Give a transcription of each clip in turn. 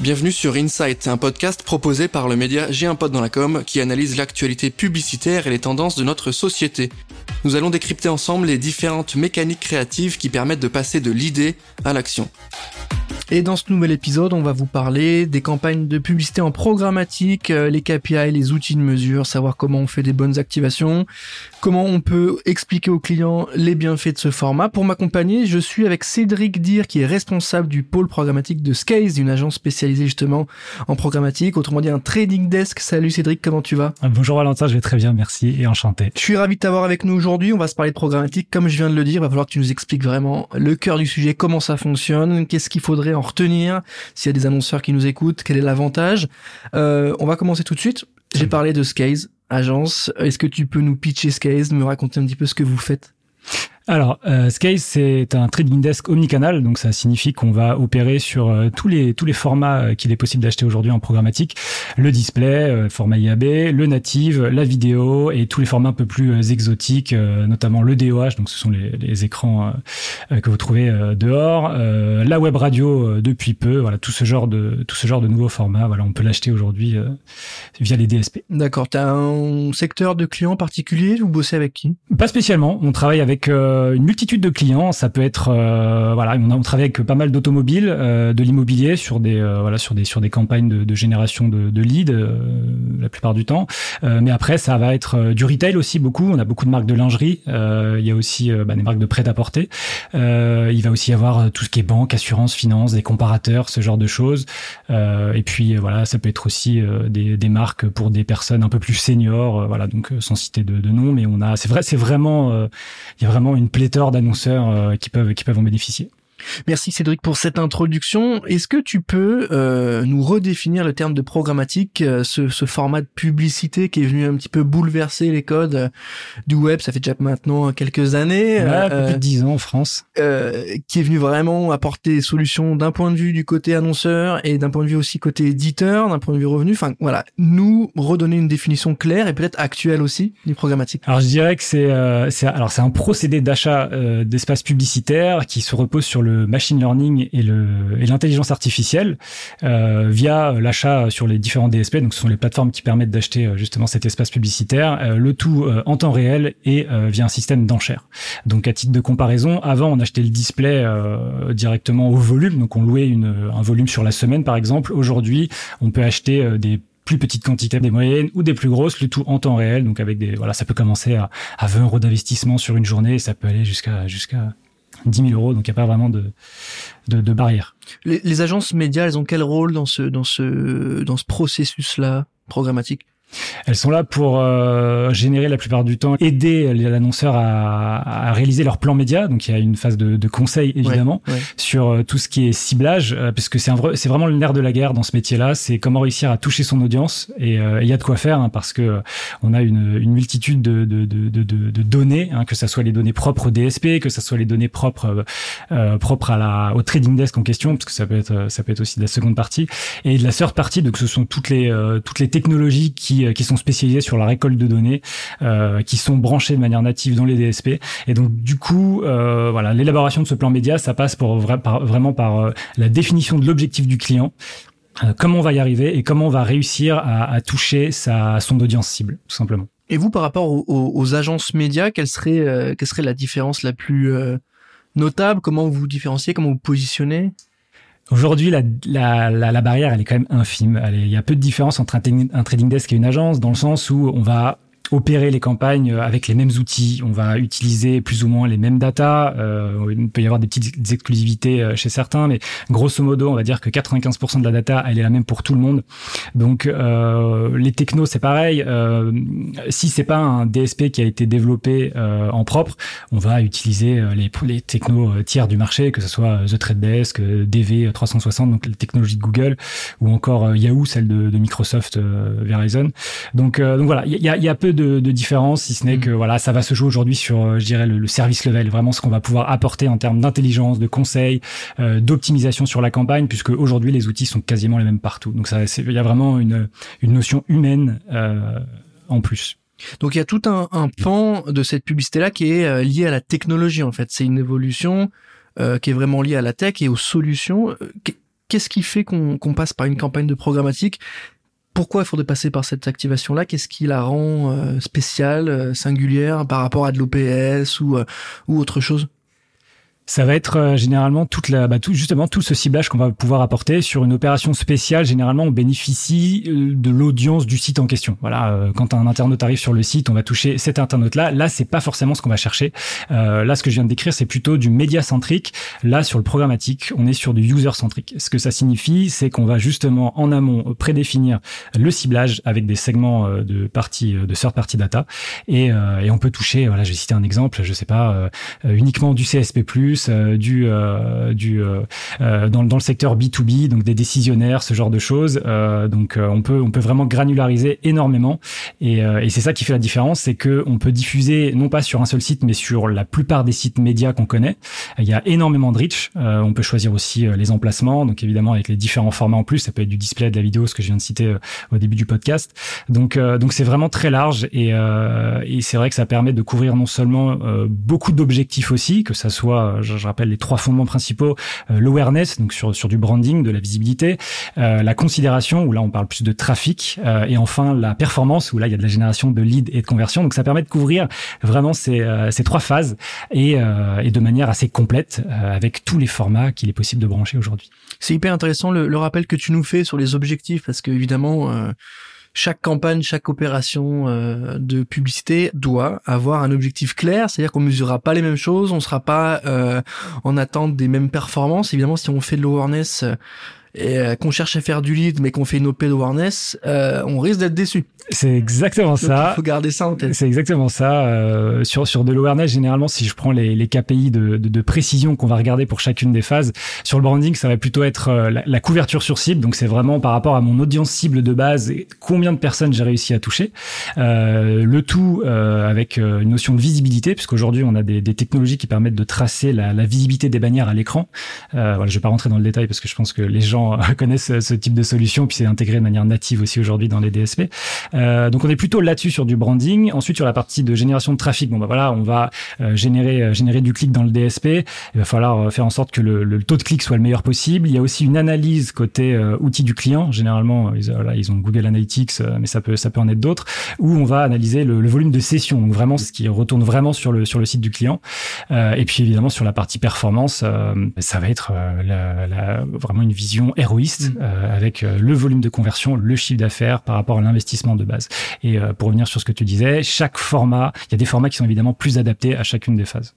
Bienvenue sur Insight, un podcast proposé par le média J'ai un pote dans la com qui analyse l'actualité publicitaire et les tendances de notre société. Nous allons décrypter ensemble les différentes mécaniques créatives qui permettent de passer de l'idée à l'action. Et dans ce nouvel épisode, on va vous parler des campagnes de publicité en programmatique, euh, les KPI, les outils de mesure, savoir comment on fait des bonnes activations, comment on peut expliquer aux clients les bienfaits de ce format. Pour m'accompagner, je suis avec Cédric Dir, qui est responsable du pôle programmatique de Skaze, une agence spécialisée justement en programmatique, autrement dit un trading desk. Salut Cédric, comment tu vas? Bonjour Valentin, je vais très bien, merci et enchanté. Je suis ravi de t'avoir avec nous aujourd'hui. On va se parler de programmatique. Comme je viens de le dire, il va falloir que tu nous expliques vraiment le cœur du sujet, comment ça fonctionne, qu'est-ce qu'il faudrait en retenir S'il y a des annonceurs qui nous écoutent, quel est l'avantage? Euh, On va commencer tout de suite. J'ai parlé de Skaze, agence. Est-ce que tu peux nous pitcher Skaze, me raconter un petit peu ce que vous faites? Alors, euh, Scale, c'est un trading desk omnicanal, donc ça signifie qu'on va opérer sur euh, tous les tous les formats euh, qu'il est possible d'acheter aujourd'hui en programmatique, le display, euh, format IAB, le native, la vidéo et tous les formats un peu plus exotiques, notamment le DOH, donc ce sont les, les écrans que vous trouvez dehors, la web radio depuis peu, voilà tout ce genre de tout ce genre de nouveaux formats, voilà on peut l'acheter aujourd'hui via les DSP. D'accord. T'as un secteur de clients particulier? Vous bossez avec qui? Pas spécialement. On travaille avec euh, une multitude de clients. Ça peut être euh, voilà, on, a, on travaille avec pas mal d'automobiles, euh, de l'immobilier sur des voilà sur des sur des campagnes de, de génération de, de leads la plupart du temps. mais après, ça va être du retail aussi beaucoup. On a beaucoup de marques de lingerie. il y a aussi bah, des marques de prêt-à-porter. il va aussi y avoir tout ce qui est banque, assurance, finance, des comparateurs, ce genre de choses. et puis voilà, ça peut être aussi des, des marques pour des personnes un peu plus seniors. voilà, donc sans citer de, de nom, mais on a c'est vrai, c'est vraiment il y a vraiment une pléthore d'annonceurs euh, qui peuvent qui peuvent en bénéficier. Merci Cédric pour cette introduction. Est-ce que tu peux euh, nous redéfinir le terme de programmatique, euh, ce, ce, format de publicité qui est venu un petit peu bouleverser les codes euh, du web, ça fait déjà maintenant quelques années. Peu plus de 10 ans en France. qui est venu vraiment apporter des solutions d'un point de vue du côté annonceur et d'un point de vue aussi côté éditeur, d'un point de vue revenu. Enfin voilà, nous redonner une définition claire et peut-être actuelle aussi du programmatique. Alors je dirais que c'est c'est alors c'est un procédé d'achat d'espace publicitaire qui se repose sur le le machine learning et l'intelligence artificielle euh, via l'achat sur les différents DSP. Donc, ce sont les plateformes qui permettent d'acheter euh, justement cet espace publicitaire, euh, le tout en temps réel et via un système d'enchères. Donc, à titre de comparaison, avant, on achetait le display directement au volume, donc on louait une, un volume sur la semaine, par exemple. Aujourd'hui, on peut acheter des plus petites quantités, des moyennes ou des plus grosses, le tout en temps réel. Donc avec des voilà, ça peut commencer à, à 20 euros d'investissement sur une journée, ça peut aller jusqu'à jusqu'à 10 000 euros, donc il n'y a pas vraiment de, de, de barrière. Les, les, agences médias, elles ont quel rôle dans ce, dans ce, dans ce processus-là programmatique? Elles sont là pour euh, générer la plupart du temps, aider l'annonceur à, à, réaliser leur plan média. Donc il y a une phase de, de conseil évidemment sur euh, tout ce qui est ciblage, euh, parce que c'est vrai, c'est vraiment le nerf de la guerre dans ce métier-là. C'est comment réussir à toucher son audience et il y a de quoi faire hein, parce que on a une, une multitude de, de, de, de données, hein, que ça soit les données propres DSP, que ça soit les données propres propres à la au trading desk en question, parce que ça peut être ça peut être aussi de la seconde partie et de la third partie. Donc ce sont toutes les toutes les technologies qui euh, qui, sont spécialisés sur la récolte de données, euh, qui sont branchés de manière native dans les DSP. Et donc du coup, euh, voilà, l'élaboration de ce plan média, ça passe pour vraiment par la définition de l'objectif du client, comment on va y arriver et comment on va réussir à, toucher sa son audience cible, tout simplement. Et vous, par rapport aux, agences médias, quelle serait quelle serait la différence la plus notable? Comment vous vous différenciez? Comment vous positionnez? Aujourd'hui, la, barrière, elle est quand même infime. il y a peu de différence entre un, trading desk et une agence, dans le sens où on va opérer les campagnes avec les mêmes outils. On va utiliser plus ou moins les mêmes data. Euh, il peut y avoir des petites exclusivités euh, chez certains, mais grosso modo, on va dire que 95% de la data, elle est la même pour tout le monde. Donc euh, les technos, c'est pareil. Euh, si c'est pas un DSP qui a été développé euh, en propre, on va utiliser euh, les, les technos tiers du marché, que ce soit The Trade Desk, DV 360, donc les technologies de Google, ou encore Yahoo, celle de, de Microsoft Verizon. Donc, donc voilà, il y a, y a peu de, de différence, si ce n'est mm. que voilà, ça va se jouer aujourd'hui sur, euh, je dirais, le, service level, vraiment ce qu'on va pouvoir apporter en termes d'intelligence, de conseils, euh, d'optimisation sur la campagne, puisque aujourd'hui les outils sont quasiment les mêmes partout. Donc ça, il y a vraiment une, une notion humaine euh, en plus. Donc il y a tout un, un pan de cette publicité-là qui est euh, lié à la technologie en fait. C'est une évolution qui est vraiment liée à la tech et aux solutions qu'est-ce qui fait qu'on passe par une campagne de programmatique pourquoi il faudrait passer par cette activation-là? Qu'est-ce qui la rend euh, spéciale, euh, singulière par rapport à de l'OPS ou, ou autre chose? Ça va être euh, généralement toute la, bah, tout, justement tout ce ciblage qu'on va pouvoir apporter sur une opération spéciale. Généralement, on bénéficie euh, de l'audience du site en question. Voilà, euh, quand un internaute arrive sur le site, on va toucher cet internaute-là. Là, c'est pas forcément ce qu'on va chercher. là, ce que je viens de décrire, c'est plutôt du média centrique. Là, sur le programmatique, on est sur du user centrique. Ce que ça signifie, c'est qu'on va justement en amont prédéfinir le ciblage avec des segments de partie de third party data et, et on peut toucher. Voilà, je vais citer un exemple. Je sais pas uniquement du CSP+ euh, du, euh, du euh, dans, dans, le secteur B2B, donc des décisionnaires, ce genre de choses. donc on peut on peut vraiment granulariser énormément et, et c'est ça qui fait la différence, c'est que on peut diffuser non pas sur un seul site, mais sur la plupart des sites médias qu'on connaît. Il y a énormément de reach. on peut choisir aussi les emplacements, donc évidemment avec les différents formats en plus. Ça peut être du display, de la vidéo, ce que je viens de citer au début du podcast. Donc donc c'est vraiment très large et, et c'est vrai que ça permet de couvrir non seulement beaucoup d'objectifs aussi, que ça soit je, rappelle les trois fondements principaux euh, l'awareness, donc sur sur du branding, de la visibilité, euh, la considération où là on parle plus de trafic, euh, et enfin la performance où là il y a de la génération de leads et de conversion. Donc ça permet de couvrir vraiment ces ces trois phases et et de manière assez complète avec tous les formats qu'il est possible de brancher aujourd'hui. C'est hyper intéressant le, le, rappel que tu nous fais sur les objectifs parce que évidemment chaque campagne, chaque opération euh, de publicité doit avoir un objectif clair, c'est-à-dire qu'on mesurera pas les mêmes choses, on sera pas euh, en attente des mêmes performances. Évidemment, si on fait de l'awareness et euh, qu'on cherche à faire du lead mais qu'on fait une OP de awareness, on risque d'être déçu. C'est exactement ça. Il faut garder ça en tête. C'est exactement ça. Euh, sur sur de l'awareness, généralement, si je prends les, les KPI de, de, de précision qu'on va regarder pour chacune des phases, sur le branding, ça va plutôt être euh, la, couverture sur cible. Donc c'est vraiment par rapport à mon audience cible de base et combien de personnes j'ai réussi à toucher. Euh, le tout euh, avec euh, une notion de visibilité, puisqu'aujourd'hui on a des, des, technologies qui permettent de tracer la, la visibilité des bannières à l'écran. Euh, voilà, je vais pas rentrer dans le détail parce que je pense que les gens connaissent ce type de solution, puis c'est intégré de manière native aussi aujourd'hui dans les DSP. Euh, donc on est plutôt là-dessus sur du branding. Ensuite sur la partie de génération de trafic, bon bah voilà, on va euh, générer euh, générer du clic dans le DSP. Il va falloir faire en sorte que le, taux de clic soit le meilleur possible. Il y a aussi une analyse côté outil du client. Généralement ils, voilà, ils ont Google Analytics, mais ça peut ça peut en être d'autres où on va analyser le, volume de sessions, donc vraiment ce qui retourne vraiment sur le sur le site du client. et puis évidemment sur la partie performance, ça va être vraiment une vision héroïste mmh. avec le volume de conversion, le chiffre d'affaires par rapport à l'investissement de base. Et euh, pour revenir sur ce que tu disais, chaque format, il y a des formats qui sont évidemment plus adaptés à chacune des phases.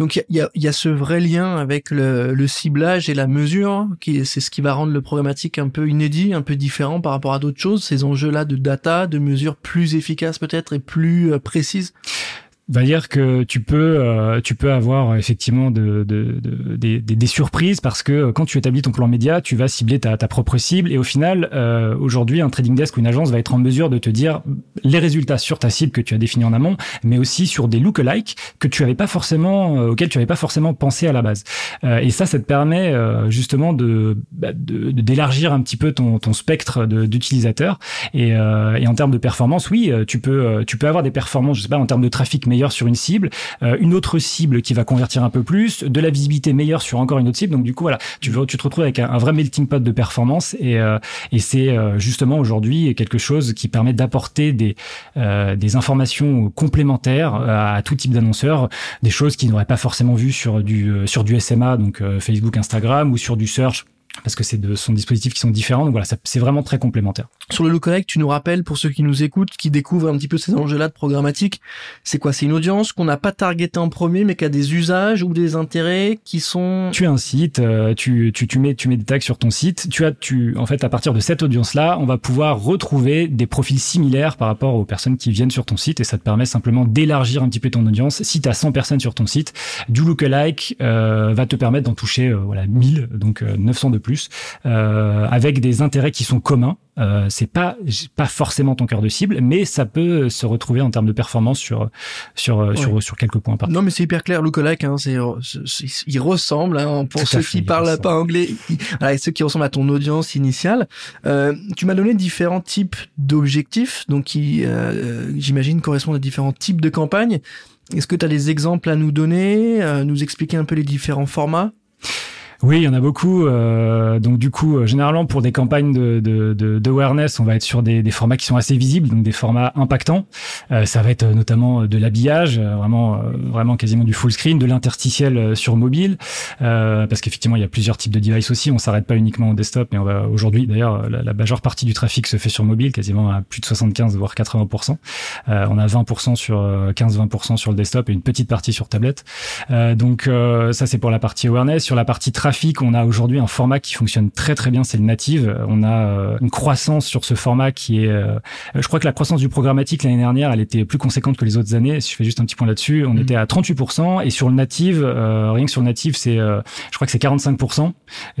Donc il y a, y a, ce vrai lien avec le, le ciblage et la mesure, qui c'est ce qui va rendre le programmatique un peu inédit, un peu différent par rapport à d'autres choses, ces enjeux-là de data, de mesures plus efficaces peut-être et plus euh, précises? Va dire que tu peux euh, tu peux avoir effectivement de, de, de des, des, surprises parce que quand tu établis ton plan média, tu vas cibler ta, ta propre cible et au final euh, aujourd'hui un trading desk ou une agence va être en mesure de te dire les résultats sur ta cible que tu as définie en amont, mais aussi sur des lookalikes que tu avais pas forcément euh, auxquels tu avais pas forcément pensé à la base. et ça, ça te permet justement de bah, d'élargir un petit peu ton, ton spectre d'utilisateurs et, et en termes de performance, oui, tu peux tu peux avoir des performances, je sais pas en termes de trafic meilleur sur une cible, euh, une autre cible qui va convertir un peu plus, de la visibilité meilleure sur encore une autre cible. Donc du coup voilà, tu, te retrouves avec un, vrai melting pot de performance et, euh, c'est euh, justement aujourd'hui quelque chose qui permet d'apporter des, informations complémentaires à tout type d'annonceurs, des choses qu'ils n'auraient pas forcément vues sur du SMA, donc Facebook, Instagram ou sur du search parce que c'est de son dispositif qui sont différents. Donc voilà, c'est vraiment très complémentaire. Sur le lookalike, tu nous rappelles pour ceux qui nous écoutent, qui découvrent un petit peu ces enjeux-là de programmatique, c'est quoi? C'est une audience qu'on n'a pas targetée en premier, mais qui a des usages ou des intérêts qui sont. Tu as un site, euh, tu, tu, tu mets tu mets des tags sur ton site. Tu as tu en fait à partir de cette audience-là, on va pouvoir retrouver des profils similaires par rapport aux personnes qui viennent sur ton site et ça te permet simplement d'élargir un petit peu ton audience. Si tu as 100 personnes sur ton site, du lookalike euh, va te permettre d'en toucher euh, voilà 1000 donc 900 de plus, euh, avec des intérêts qui sont communs. Euh, c'est pas pas forcément ton cœur de cible, mais ça peut se retrouver en termes de performance sur sur sur, sur quelques points. Non, mais c'est hyper clair. Lookalike, hein, c'est il ressemble. Hein, pour ceux qui parlent pas anglais, voilà, ceux qui ressemblent à ton audience initiale. Euh, tu m'as donné différents types d'objectifs, donc qui euh, j'imagine correspondent à différents types de campagnes. Est-ce que tu as des exemples à nous donner, euh, nous expliquer un peu les différents formats? Oui, il y en a beaucoup. Euh, donc du coup, euh, généralement pour des campagnes de, de, de, awareness, on va être sur des, des, formats qui sont assez visibles, donc des formats impactants. Euh, ça va être notamment de l'habillage, euh, vraiment, euh, vraiment quasiment du full screen, de l'interstitiel sur mobile, parce qu'effectivement il y a plusieurs types de devices aussi. On s'arrête pas uniquement au desktop, mais on va aujourd'hui d'ailleurs la, la, majeure partie du trafic se fait sur mobile, quasiment à plus de 75 voire 80% on a 20% sur 15-20% sur le desktop et une petite partie sur tablette. donc ça c'est pour la partie awareness. Sur la partie trafic on a aujourd'hui un format qui fonctionne très très bien, c'est le native. On a euh, une croissance sur ce format qui est, euh, je crois que la croissance du programmatique l'année dernière, elle était plus conséquente que les autres années. Si je fais juste un petit point là-dessus, on mm. était à 38% et sur le native, euh, rien que sur le native, c'est, je crois que c'est 45%.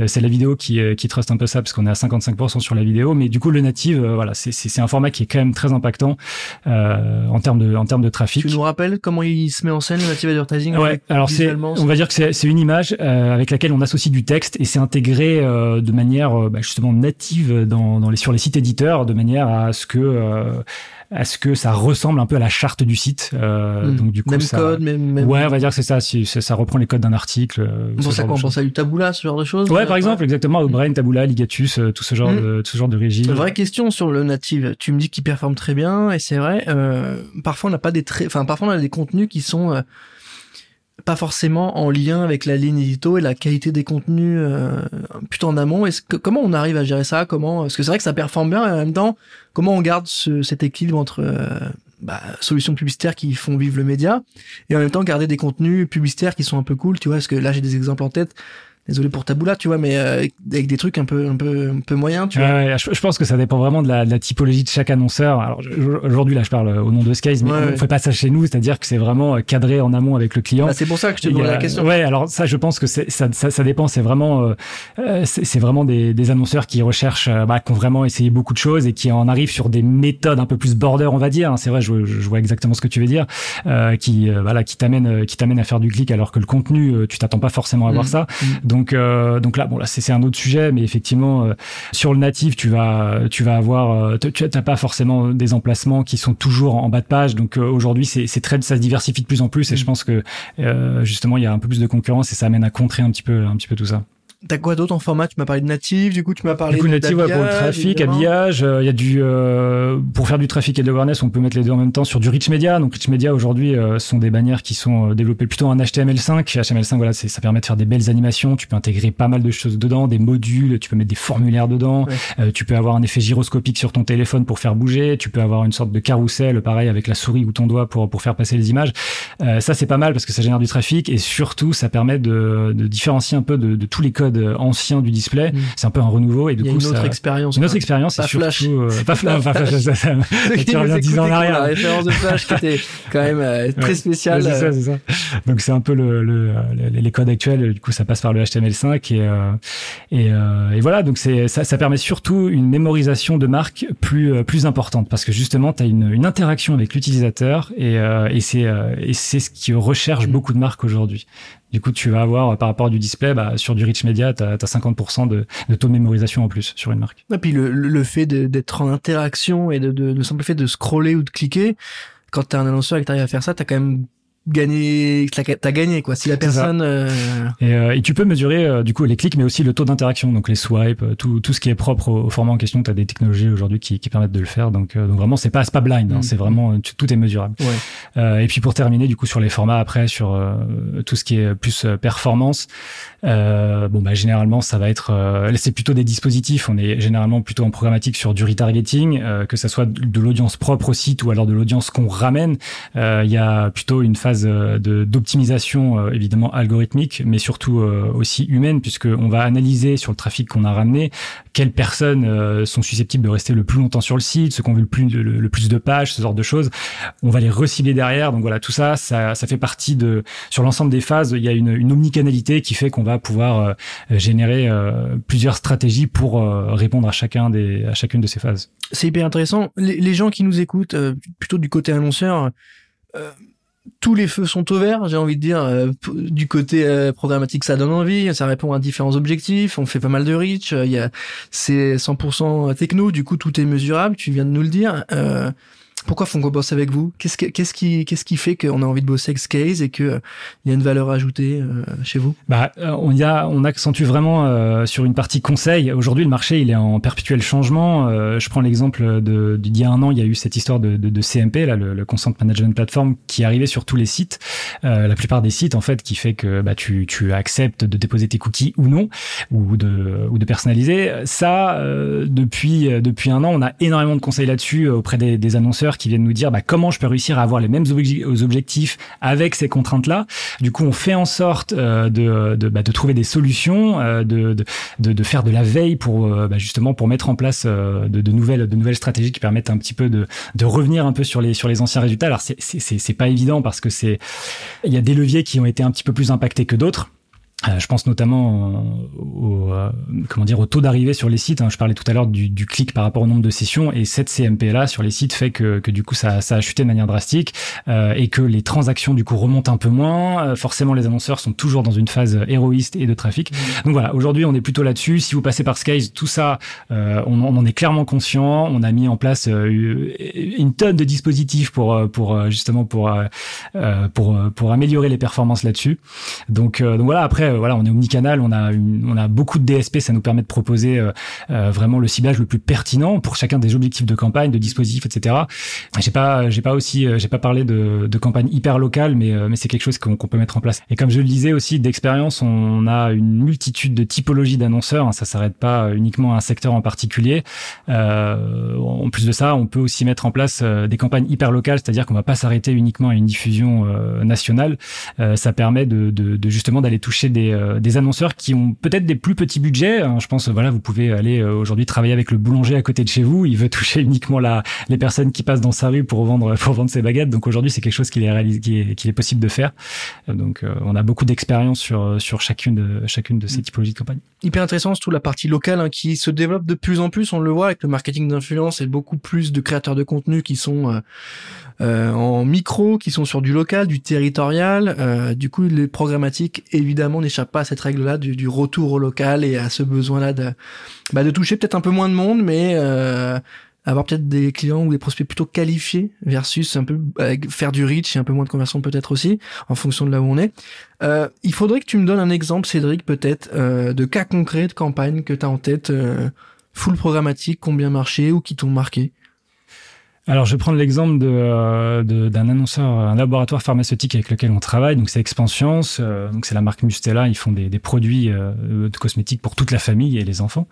c'est la vidéo qui qui trust un peu ça parce qu'on est à 55% sur la vidéo, mais du coup le native, voilà, c'est c'est un format qui est quand même très impactant en termes de en termes de trafic. Tu nous rappelles comment il se met en scène le native advertising Ouais, alors c'est, on va dire que c'est une image avec laquelle on associe aussi du texte et c'est intégré euh, de manière euh, bah, justement native dans, dans, les, sur les sites éditeurs, de manière à ce que euh, à ce que ça ressemble un peu à la charte du site. Euh, hmm. Donc du coup, même code, même, ouais, on va dire que c'est ça. Si ça, reprend les codes d'un article. Bon, ça quoi On pense à du Taboola, ce genre de choses. Ouais, par exemple, exactement. Brain, Taboola, Ligatus, tout ce genre, hmm. de, tout ce genre de régime. Vraie question sur le native. Tu me dis qu'il performe très bien et c'est vrai. Parfois, on n'a pas des très, enfin, parfois on a des contenus qui sont pas forcément en lien avec la ligne édito et la qualité des contenus euh, plutôt en amont. Est-ce que comment on arrive à gérer ça? Comment Parce que c'est vrai que ça performe bien et en même temps, comment on garde ce, cet équilibre entre euh, bah, solutions publicitaires qui font vivre le média et en même temps garder des contenus publicitaires qui sont un peu cool. Tu vois, parce que là j'ai des exemples en tête désolé pour Taboula, tu vois, mais euh, avec des trucs un peu, un peu, un peu moyens, tu vois. Ouais, je, pense que ça dépend vraiment de la, de la typologie de chaque annonceur. Alors aujourd'hui, là, je parle au nom de Skies, mais on, fait pas ça chez nous, c'est-à-dire que c'est vraiment euh, cadré en amont avec le client. Bah, c'est pour ça que je te demande la question. Ouais, alors ça, je pense que ça, ça, ça dépend. C'est vraiment, euh, c'est vraiment des, des annonceurs qui recherchent, bah, qui ont vraiment essayé beaucoup de choses et qui en arrivent sur des méthodes un peu plus border, on va dire. C'est vrai, je, je, vois exactement ce que tu veux dire, euh, qui, voilà, qui t'amène, qui t'amène à faire du clic alors que le contenu, tu t'attends pas forcément à voir mmh. ça. Mmh. Donc, donc là, bon là c'est un autre sujet, mais effectivement euh, sur le natif, tu vas tu vas avoir, euh, tu n'as pas forcément des emplacements qui sont toujours en bas de page. Donc euh, aujourd'hui, c'est très ça se diversifie de plus en plus, et je mm. pense que justement il y a un peu plus de concurrence et ça amène à contrer un petit peu un petit peu tout ça. T'as quoi d'autre en format? Tu m'as parlé de native, du coup tu m'as parlé du coup, de native ouais, pour le trafic, habillage. Il y a du euh, pour faire du trafic et de l'awareness, on peut mettre les deux en même temps sur du rich media. Donc rich media aujourd'hui euh, sont des bannières qui sont euh, développées plutôt en HTML5. HTML5 voilà, ça permet de faire des belles animations. Tu peux intégrer pas mal de choses dedans, des modules. Tu peux mettre des formulaires dedans. tu peux avoir un effet gyroscopique sur ton téléphone pour faire bouger. Tu peux avoir une sorte de carrousel, pareil avec la souris ou ton doigt pour pour faire passer les images. ça c'est pas mal parce que ça génère du trafic et surtout ça permet de, de différencier un peu de, de tous les codes anciens du display. Mm. C'est un peu un renouveau et du coup une autre expérience. Une autre expérience, c'est surtout euh, pas Flash, pas Flash. Ça, ça, tu reviens 10 ans en arrière. La référence de Flash qui était quand même euh, très spéciale. c'est ça, c'est ça. Donc c'est un peu le, le, les codes actuels. Du coup, ça passe par le HTML5 et euh, et, euh, et voilà. Donc c'est ça, ça permet surtout une mémorisation de marque plus euh, plus importante parce que justement, tu as une, une interaction avec l'utilisateur et et c'est et c'est ce qui recherche mm. beaucoup de marques aujourd'hui. Du coup, tu vas avoir par rapport du display, bah, sur du rich media, tu as, 50% de, de, taux de mémorisation en plus sur une marque. Et puis le, le fait d'être en interaction et de, de, le simple fait de scroller ou de cliquer, quand tu un annonceur et que tu arrives à faire ça, tu as quand même gagné t'as gagné quoi. Si la personne euh... Et, euh, et, tu peux mesurer euh, du coup les clics mais aussi le taux d'interaction. Donc les swipes euh, tout, tout ce qui est propre au, format en question. Tu as des technologies aujourd'hui qui, qui permettent de le faire. Donc, donc vraiment c'est pas pas blind hein, mm. c'est vraiment tout est mesurable. Ouais. et puis pour terminer du coup sur les formats après sur tout ce qui est plus performance bon bah généralement ça va être c'est plutôt des dispositifs. On est généralement plutôt en programmatique sur du retargeting que ça soit de l'audience propre au site ou alors de l'audience qu'on ramène. Il y a plutôt une phase euh, d'optimisation euh, évidemment algorithmique, mais surtout euh, aussi humaine, puisque on va analyser sur le trafic qu'on a ramené quelles personnes sont susceptibles de rester le plus longtemps sur le site, ceux qui ont vu le plus, de pages, ce genre de choses. On va les recibler derrière. Donc voilà, tout ça, ça, ça fait partie de sur l'ensemble des phases. Il y a une, omnicanalité qui fait qu'on va pouvoir générer plusieurs stratégies pour répondre à chacun des à chacune de ces phases. C'est hyper intéressant. Les, gens qui nous écoutent, plutôt du côté annonceur, tous les feux sont au j'ai envie de dire. Euh, du côté euh, programmatique, ça donne envie, ça répond à différents objectifs. On fait pas mal de reach. Euh, c'est 100% techno, du coup tout est mesurable. Tu viens de nous le dire. Pourquoi qu'on bosse avec vous? Qu'est-ce qu'est-ce qui qu'est-ce qui fait qu'on a envie de bosser avec Skaze et que euh, y a une valeur ajoutée euh, chez vous? Bah, euh, on y a on accentue vraiment sur une partie conseil. Aujourd'hui, le marché il est en perpétuel changement. je prends l'exemple de d'il y a un an, il y a eu cette histoire de, de, CMP, là, le, le, Consent Management Platform, qui arrivait sur tous les sites, la plupart des sites en fait, qui fait que bah, tu tu acceptes de déposer tes cookies ou non, ou de ou de personnaliser. Ça, depuis depuis un an, on a énormément de conseils là-dessus auprès des annonceurs qui viennent nous dire bah, comment je peux réussir à avoir les mêmes objectifs avec ces contraintes-là. Du coup, on fait en sorte euh, de, de, bah, de, trouver des solutions, euh, de, de, de, faire de la veille pour euh, bah, justement pour mettre en place de, de, nouvelles, de nouvelles stratégies qui permettent un petit peu de, de revenir un peu sur les, sur les anciens résultats. Alors, c'est pas évident parce que c'est il y a des leviers qui ont été un petit peu plus impactés que d'autres. Euh, je pense notamment au, euh, comment dire au taux d'arrivée sur les sites. Hein. Je parlais tout à l'heure du, du, clic par rapport au nombre de sessions et cette CMP là sur les sites fait que, que du coup ça, ça, a chuté de manière drastique euh, et que les transactions du coup remontent un peu moins. Euh, forcément, les annonceurs sont toujours dans une phase héroïste et de trafic. Mmh. Donc voilà, aujourd'hui on est plutôt là-dessus. Si vous passez par Skies, tout ça, on, on, en est clairement conscient. On a mis en place une tonne de dispositifs pour pour justement pour pour pour améliorer les performances là-dessus. Donc donc voilà après euh, voilà, on est omnicanal, on a on a beaucoup de DSP, ça nous permet de proposer euh, euh, vraiment le ciblage le plus pertinent pour chacun des objectifs de campagne, de dispositifs, etc. J'ai pas j'ai pas aussi j'ai pas parlé de, de campagne hyper locale, mais mais c'est quelque chose qu'on peut mettre en place. Et comme je le disais aussi, d'expérience, on a une multitude de typologies d'annonceurs. Hein, ça s'arrête pas uniquement à un secteur en particulier. en plus de ça, on peut aussi mettre en place des campagnes hyper locales, c'est-à-dire qu'on va pas s'arrêter uniquement à une diffusion nationale. ça permet de, de, de justement d'aller toucher des euh, des, annonceurs qui ont peut-être des plus petits budgets. Hein. Je pense, voilà, vous pouvez aller euh, aujourd'hui travailler avec le boulanger à côté de chez vous. Il veut toucher uniquement la, les personnes qui passent dans sa rue pour vendre, pour vendre ses baguettes. Donc aujourd'hui, c'est quelque chose qu'il est, réalisé, qui est, est, possible de faire. Euh, donc on a beaucoup d'expérience sur, sur chacune de, chacune de ces typologies de campagne. Hyper intéressant, surtout la partie locale hein, qui se développe de plus en plus. On le voit avec le marketing d'influence et beaucoup plus de créateurs de contenu qui sont euh, en micro, qui sont sur du local, du territorial. Euh, du coup, les programmatiques, évidemment, n'échappent pas à cette règle-là du, du, retour au local et à ce besoin-là de, bah, de toucher peut-être un peu moins de monde, mais euh, avoir peut-être des clients ou des prospects plutôt qualifiés versus un peu faire du reach et un peu moins de conversion peut-être aussi en fonction de là où on est. Euh, il faudrait que tu me donnes un exemple, Cédric, peut-être euh, de cas concrets de campagne que tu as en tête, full programmatique, combien marché ou qui t'ont marqué? Alors, je vais prendre l'exemple de, de, d'un annonceur, un laboratoire pharmaceutique avec lequel on travaille. Donc, c'est Expansience. Euh, donc, c'est la marque Mustela. Ils font des, des produits euh, de cosmétiques pour toute la famille et les enfants.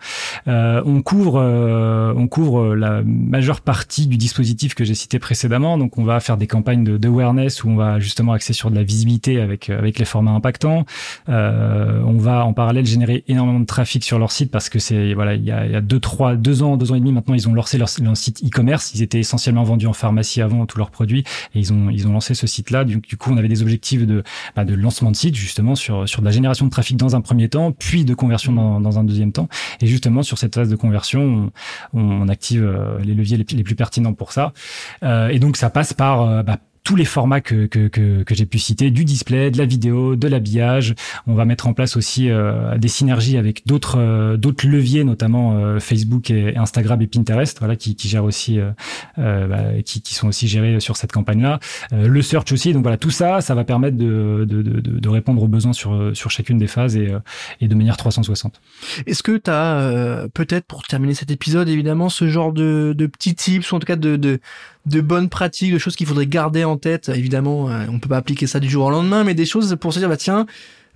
Euh, on couvre, euh, on couvre la majeure partie du dispositif que j'ai cité précédemment. Donc, on va faire des campagnes de, d'awareness où on va justement axer sur de la visibilité avec avec les formats impactants. on va en parallèle générer énormément de trafic sur leur site parce que c'est voilà, il y a, il y a deux, trois, deux ans, deux ans et demi maintenant, ils ont lancé leur, leur site e-commerce. Ils étaient essentiellement vendu en pharmacie avant tous leurs produits. Et ils ont ils ont lancé ce site là du, du coup on avait des objectifs de bah, de lancement de site justement sur sur de la génération de trafic dans un premier temps puis de conversion dans, dans un deuxième temps. Et justement sur cette phase de conversion on, on active euh, les leviers les, les, plus pertinents pour ça. Euh, et donc ça passe par euh, bah, tous les formats que, que, que, que j'ai pu citer, du display, de la vidéo, de l'habillage. On va mettre en place aussi euh, des synergies avec d'autres euh, d'autres leviers, notamment euh, Facebook et Instagram et Pinterest, voilà, qui, qui gèrent aussi, bah, qui, qui sont aussi gérés sur cette campagne-là. le search aussi. Donc voilà, tout ça, ça va permettre de, de, de, de répondre aux besoins sur sur chacune des phases et, et de manière 360. Est-ce que tu as peut-être pour terminer cet épisode, évidemment, ce genre de, de petits tips ou en tout cas de, de de bonnes pratiques, de choses qu'il faudrait garder en tête. Évidemment, euh, on peut pas appliquer ça du jour au lendemain, mais des choses pour se dire, bah tiens,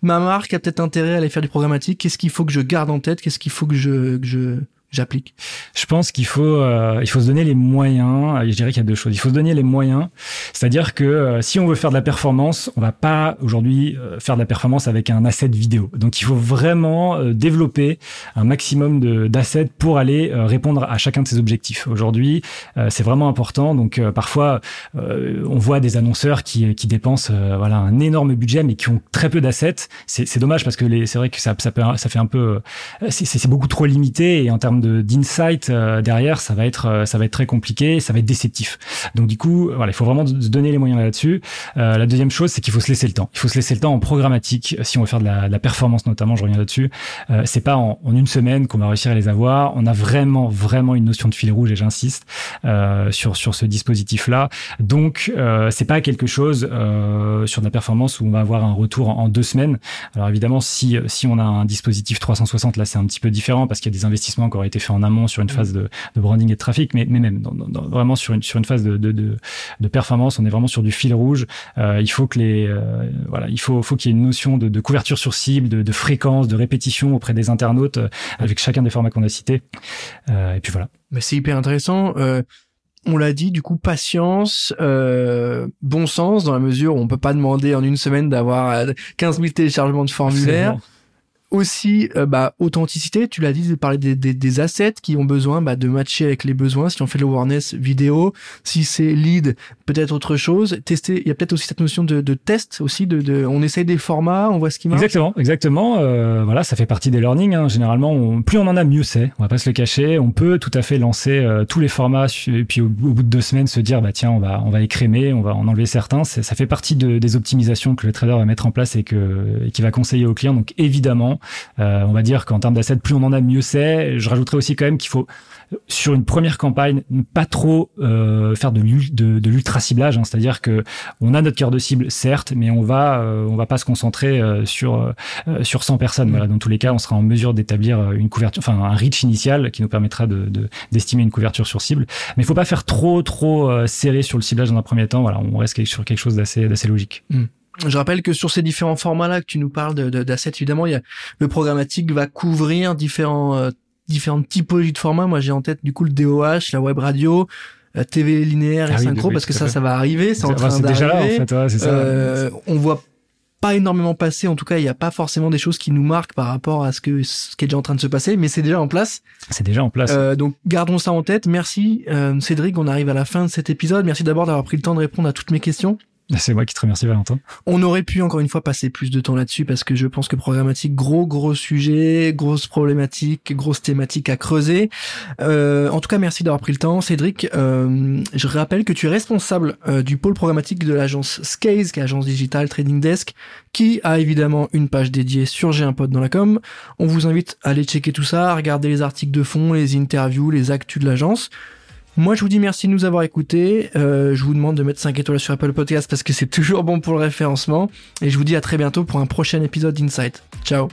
ma marque a peut-être intérêt à aller faire du programmatique. Qu'est-ce qu'il faut que je garde en tête? Qu'est-ce qu'il faut que je, que je j'applique Je pense qu'il faut euh, il faut se donner les moyens. Je dirais qu'il y a deux choses. Il faut se donner les moyens, c'est-à-dire que euh, si on veut faire de la performance, on va pas aujourd'hui euh, faire de la performance avec un asset vidéo. Donc il faut vraiment développer un maximum d'assets pour aller répondre à chacun de ces objectifs. Aujourd'hui, c'est vraiment important. Donc parfois on voit des annonceurs qui qui dépensent voilà un énorme budget mais qui ont très peu d'assets. C'est dommage parce que c'est vrai que ça ça fait un peu c'est beaucoup trop limité et en termes d'insight derrière, ça va être ça va être très compliqué, ça va être déceptif. Donc du coup, voilà, il faut vraiment se donner les moyens là-dessus. la deuxième chose, c'est qu'il faut se laisser le temps. Il faut se laisser le temps en programmatique si on veut faire de la, performance notamment. Je reviens là-dessus. c'est pas en, une semaine qu'on va réussir à les avoir. On a vraiment vraiment une notion de fil rouge et j'insiste sur sur ce dispositif-là. Donc c'est pas quelque chose sur de la performance où on va avoir un retour en, deux semaines. Alors évidemment, si si on a un dispositif 360, là c'est un petit peu différent parce qu'il y a des investissements qui été faits en amont sur une phase de, de branding et de trafic, mais, mais même dans, dans, vraiment sur une sur une phase de, de, de, de performance, on est vraiment sur du fil rouge. Euh, il faut que les euh, voilà, il faut faut qu'il y ait une notion de, couverture sur cible, de, fréquence, de répétition auprès des internautes euh, avec chacun des formats qu'on a cités. Et puis voilà. Mais c'est hyper intéressant. On l'a dit, du coup, patience, euh, bon sens, dans la mesure où on peut pas demander en une semaine d'avoir 15 000 téléchargements de formulaires aussi euh, bah, authenticité, tu l'as dit, de parler des, des, des, assets qui ont besoin bah, de matcher avec les besoins. Si on fait le awareness vidéo, si c'est lead, peut-être autre chose. Tester, il y a peut-être aussi cette notion de, de test aussi. De, de, on essaye des formats, on voit ce qui marche. Exactement, exactement. Euh, voilà, ça fait partie des learning. Hein. Généralement, plus on en a, mieux c'est. On va pas se le cacher. On peut tout à fait lancer euh, tous les formats et puis au, bout de deux semaines se dire bah tiens, on va on va écrémer, on va en enlever certains. Ça fait partie de, des optimisations que le trader va mettre en place et que et qui va conseiller aux clients. Donc évidemment on va dire qu'en termes d'assets, plus on en a, mieux c'est. Je rajouterais aussi quand même qu'il faut sur une première campagne, ne pas trop euh, faire de, l'ultra ciblage, hein. c'est-à-dire que on a notre cœur de cible, certes, mais on va euh, on va pas se concentrer sur sur 100 personnes. Voilà, dans tous les cas, on sera en mesure d'établir une couverture, enfin un reach initial qui nous permettra de d'estimer une couverture sur cible. Mais il faut pas faire trop trop serré sur le ciblage dans un premier temps. Voilà, on reste sur quelque chose d'assez d'assez logique. Mmh. Je rappelle que sur ces différents formats-là que tu nous parles d'assets, évidemment, il y a le programmatique va couvrir différents euh, différentes typologies de formats. Moi, j'ai en tête du coup le DOH, la web radio, la TV linéaire et ah synchro, parce que ça, ça va arriver. C'est en train d'arriver. déjà là, en fait. Ouais, ça. Euh, on voit pas énormément passer. En tout cas, il n'y a pas forcément des choses qui nous marquent par rapport à ce que ce qui est déjà en train de se passer, mais c'est déjà en place. C'est déjà en place. Euh, donc gardons ça en tête. Merci euh, Cédric. On arrive à la fin de cet épisode. Merci d'abord d'avoir pris le temps de répondre à toutes mes questions. C'est moi qui te remercie Valentin. On aurait pu encore une fois passer plus de temps là-dessus parce que je pense que programmatique, gros gros sujet, grosse problématique, grosse thématique à creuser. Euh, en tout cas, merci d'avoir pris le temps, Cédric. Euh, je rappelle que tu es responsable euh, du pôle programmatique de l'agence Skaze, qui est agence digitale Trading Desk, qui a évidemment une page dédiée sur J'ai un pote dans la com. On vous invite à aller checker tout ça, à regarder les articles de fond, les interviews, les actus de l'agence. Moi, je vous dis merci de nous avoir écoutés. Euh, je vous demande de mettre 5 étoiles sur Apple Podcast parce que c'est toujours bon pour le référencement. Et je vous dis à très bientôt pour un prochain épisode d'Insight. Ciao